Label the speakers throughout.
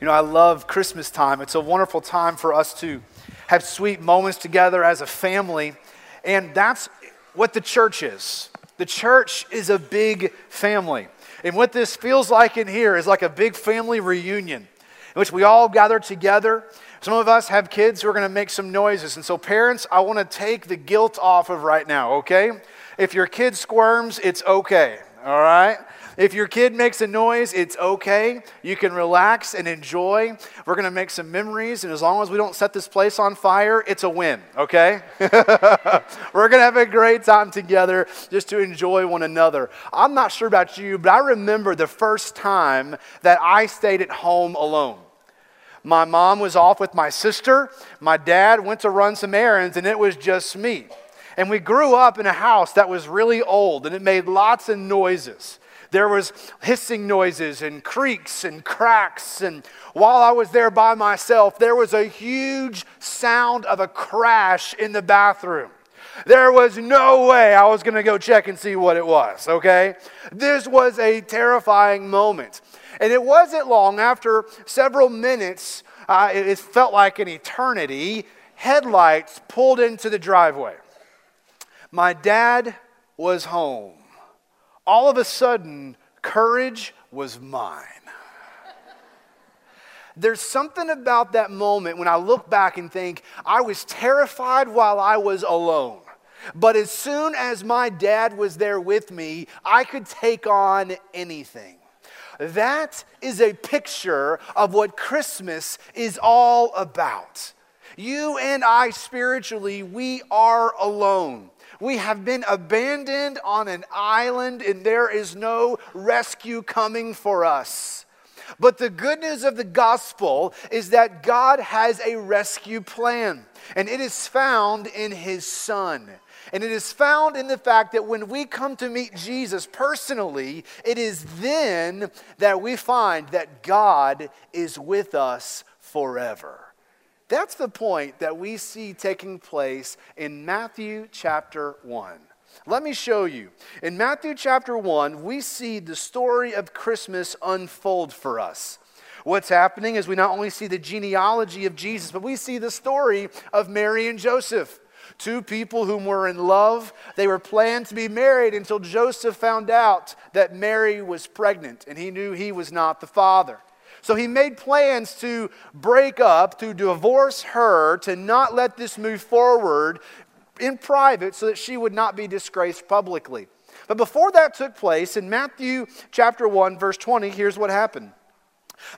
Speaker 1: You know, I love Christmas time. It's a wonderful time for us to have sweet moments together as a family. And that's what the church is. The church is a big family. And what this feels like in here is like a big family reunion in which we all gather together. Some of us have kids who are going to make some noises. And so, parents, I want to take the guilt off of right now, okay? If your kid squirms, it's okay, all right? If your kid makes a noise, it's okay. You can relax and enjoy. We're going to make some memories, and as long as we don't set this place on fire, it's a win, okay? We're going to have a great time together just to enjoy one another. I'm not sure about you, but I remember the first time that I stayed at home alone. My mom was off with my sister. My dad went to run some errands, and it was just me. And we grew up in a house that was really old, and it made lots of noises. There was hissing noises and creaks and cracks. And while I was there by myself, there was a huge sound of a crash in the bathroom. There was no way I was going to go check and see what it was, okay? This was a terrifying moment. And it wasn't long after several minutes, uh, it felt like an eternity, headlights pulled into the driveway. My dad was home all of a sudden, courage was mine. There's something about that moment when I look back and think, I was terrified while I was alone. But as soon as my dad was there with me, I could take on anything. That is a picture of what Christmas is all about. You and I, spiritually, we are alone. We have been abandoned on an island and there is no rescue coming for us. But the good news of the gospel is that God has a rescue plan, and it is found in his Son. And it is found in the fact that when we come to meet Jesus personally, it is then that we find that God is with us forever. That's the point that we see taking place in Matthew chapter 1. Let me show you. In Matthew chapter 1, we see the story of Christmas unfold for us. What's happening is we not only see the genealogy of Jesus, but we see the story of Mary and Joseph. Two people whom were in love. They were planned to be married until Joseph found out that Mary was pregnant and he knew he was not the father. So he made plans to break up, to divorce her, to not let this move forward in private so that she would not be disgraced publicly. But before that took place, in Matthew chapter 1, verse 20, here's what happened.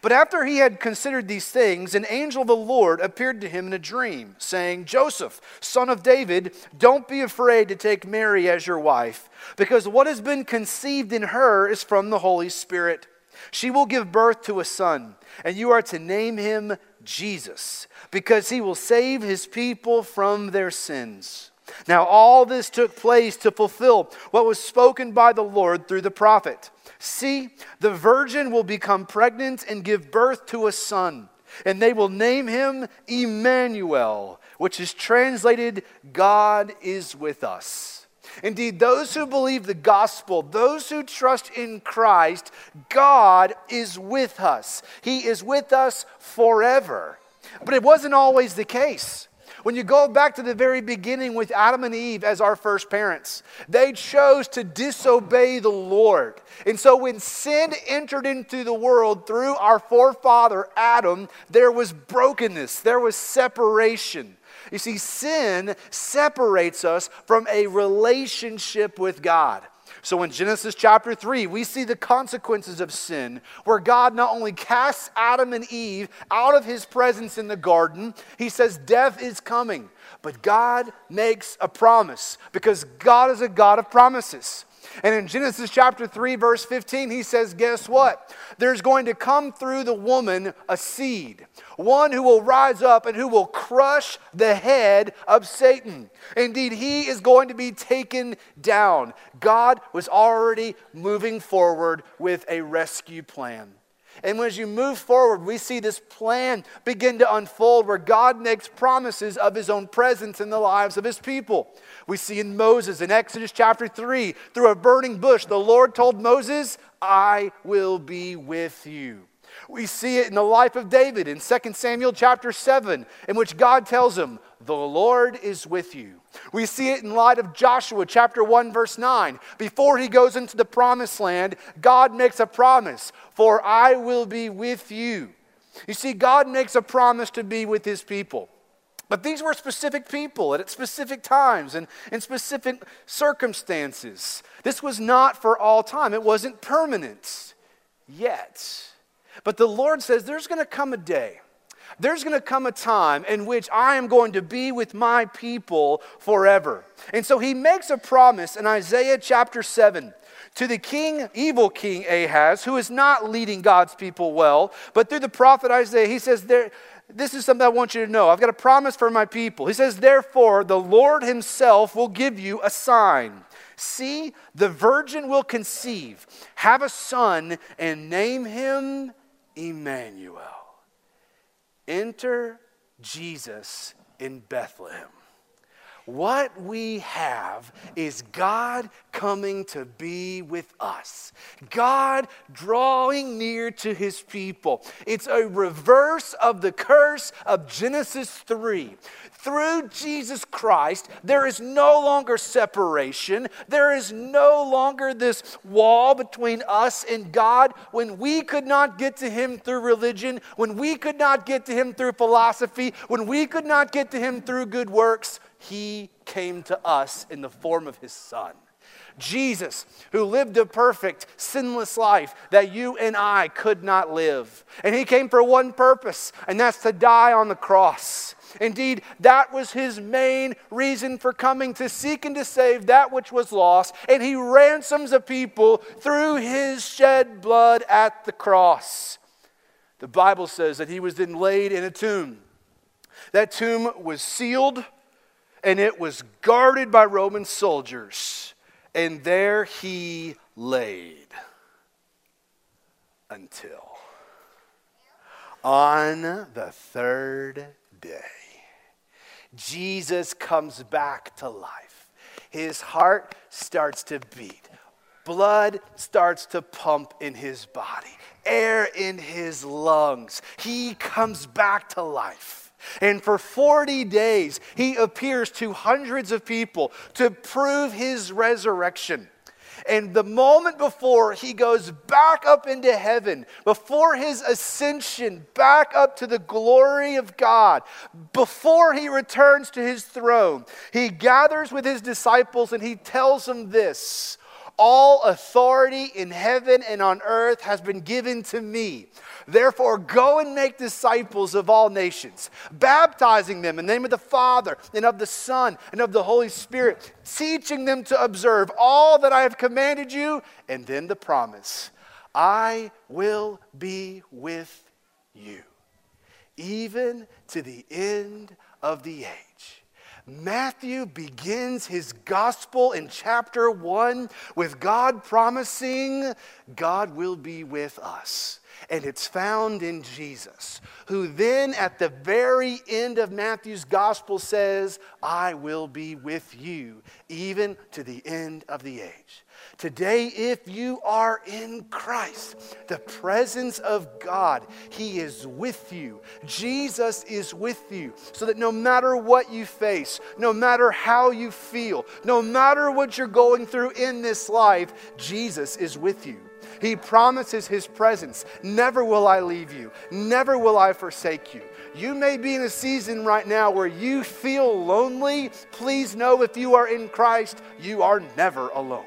Speaker 1: But after he had considered these things, an angel of the Lord appeared to him in a dream, saying, Joseph, son of David, don't be afraid to take Mary as your wife, because what has been conceived in her is from the Holy Spirit. She will give birth to a son, and you are to name him Jesus, because he will save his people from their sins. Now, all this took place to fulfill what was spoken by the Lord through the prophet. See, the virgin will become pregnant and give birth to a son, and they will name him Emmanuel, which is translated God is with us. Indeed, those who believe the gospel, those who trust in Christ, God is with us. He is with us forever. But it wasn't always the case. When you go back to the very beginning with Adam and Eve as our first parents, they chose to disobey the Lord. And so when sin entered into the world through our forefather Adam, there was brokenness, there was separation. You see, sin separates us from a relationship with God. So in Genesis chapter 3, we see the consequences of sin, where God not only casts Adam and Eve out of his presence in the garden, he says death is coming. But God makes a promise because God is a God of promises. And in Genesis chapter 3, verse 15, he says, Guess what? There's going to come through the woman a seed, one who will rise up and who will crush the head of Satan. Indeed, he is going to be taken down. God was already moving forward with a rescue plan. And as you move forward, we see this plan begin to unfold where God makes promises of his own presence in the lives of his people. We see in Moses in Exodus chapter 3, through a burning bush, the Lord told Moses, I will be with you. We see it in the life of David in 2 Samuel chapter 7, in which God tells him, The Lord is with you. We see it in light of Joshua chapter 1, verse 9. Before he goes into the promised land, God makes a promise, For I will be with you. You see, God makes a promise to be with his people. But these were specific people at specific times and in specific circumstances. This was not for all time, it wasn't permanent yet. But the Lord says there's going to come a day. There's going to come a time in which I am going to be with my people forever. And so he makes a promise in Isaiah chapter 7 to the king, evil king Ahaz, who is not leading God's people well. But through the prophet Isaiah, he says, there, This is something I want you to know. I've got a promise for my people. He says, Therefore, the Lord himself will give you a sign. See, the virgin will conceive, have a son, and name him Emmanuel. Enter Jesus in Bethlehem. What we have is God coming to be with us, God drawing near to his people. It's a reverse of the curse of Genesis 3. Through Jesus Christ, there is no longer separation. There is no longer this wall between us and God. When we could not get to Him through religion, when we could not get to Him through philosophy, when we could not get to Him through good works, He came to us in the form of His Son. Jesus, who lived a perfect, sinless life that you and I could not live. And he came for one purpose, and that's to die on the cross. Indeed, that was his main reason for coming to seek and to save that which was lost. And he ransoms a people through his shed blood at the cross. The Bible says that he was then laid in a tomb. That tomb was sealed and it was guarded by Roman soldiers. And there he laid until on the third day. Jesus comes back to life. His heart starts to beat. Blood starts to pump in his body, air in his lungs. He comes back to life. And for 40 days, he appears to hundreds of people to prove his resurrection. And the moment before he goes back up into heaven, before his ascension back up to the glory of God, before he returns to his throne, he gathers with his disciples and he tells them this All authority in heaven and on earth has been given to me. Therefore, go and make disciples of all nations, baptizing them in the name of the Father and of the Son and of the Holy Spirit, teaching them to observe all that I have commanded you, and then the promise I will be with you, even to the end of the age. Matthew begins his gospel in chapter 1 with God promising God will be with us and it's found in Jesus, who then at the very end of Matthew's gospel says, I will be with you even to the end of the age. Today, if you are in Christ, the presence of God, He is with you. Jesus is with you. So that no matter what you face, no matter how you feel, no matter what you're going through in this life, Jesus is with you. He promises His presence. Never will I leave you, never will I forsake you. You may be in a season right now where you feel lonely. Please know if you are in Christ, you are never alone.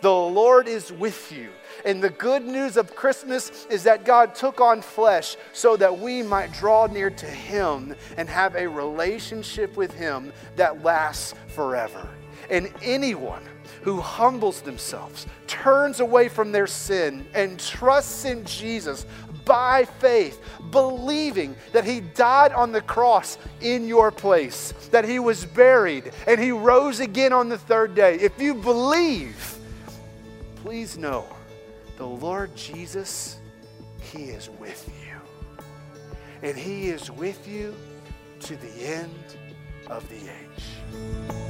Speaker 1: The Lord is with you. And the good news of Christmas is that God took on flesh so that we might draw near to Him and have a relationship with Him that lasts forever. And anyone who humbles themselves, turns away from their sin, and trusts in Jesus by faith, believing that He died on the cross in your place, that He was buried, and He rose again on the third day. If you believe, please know the Lord Jesus, He is with you. And He is with you to the end of the age.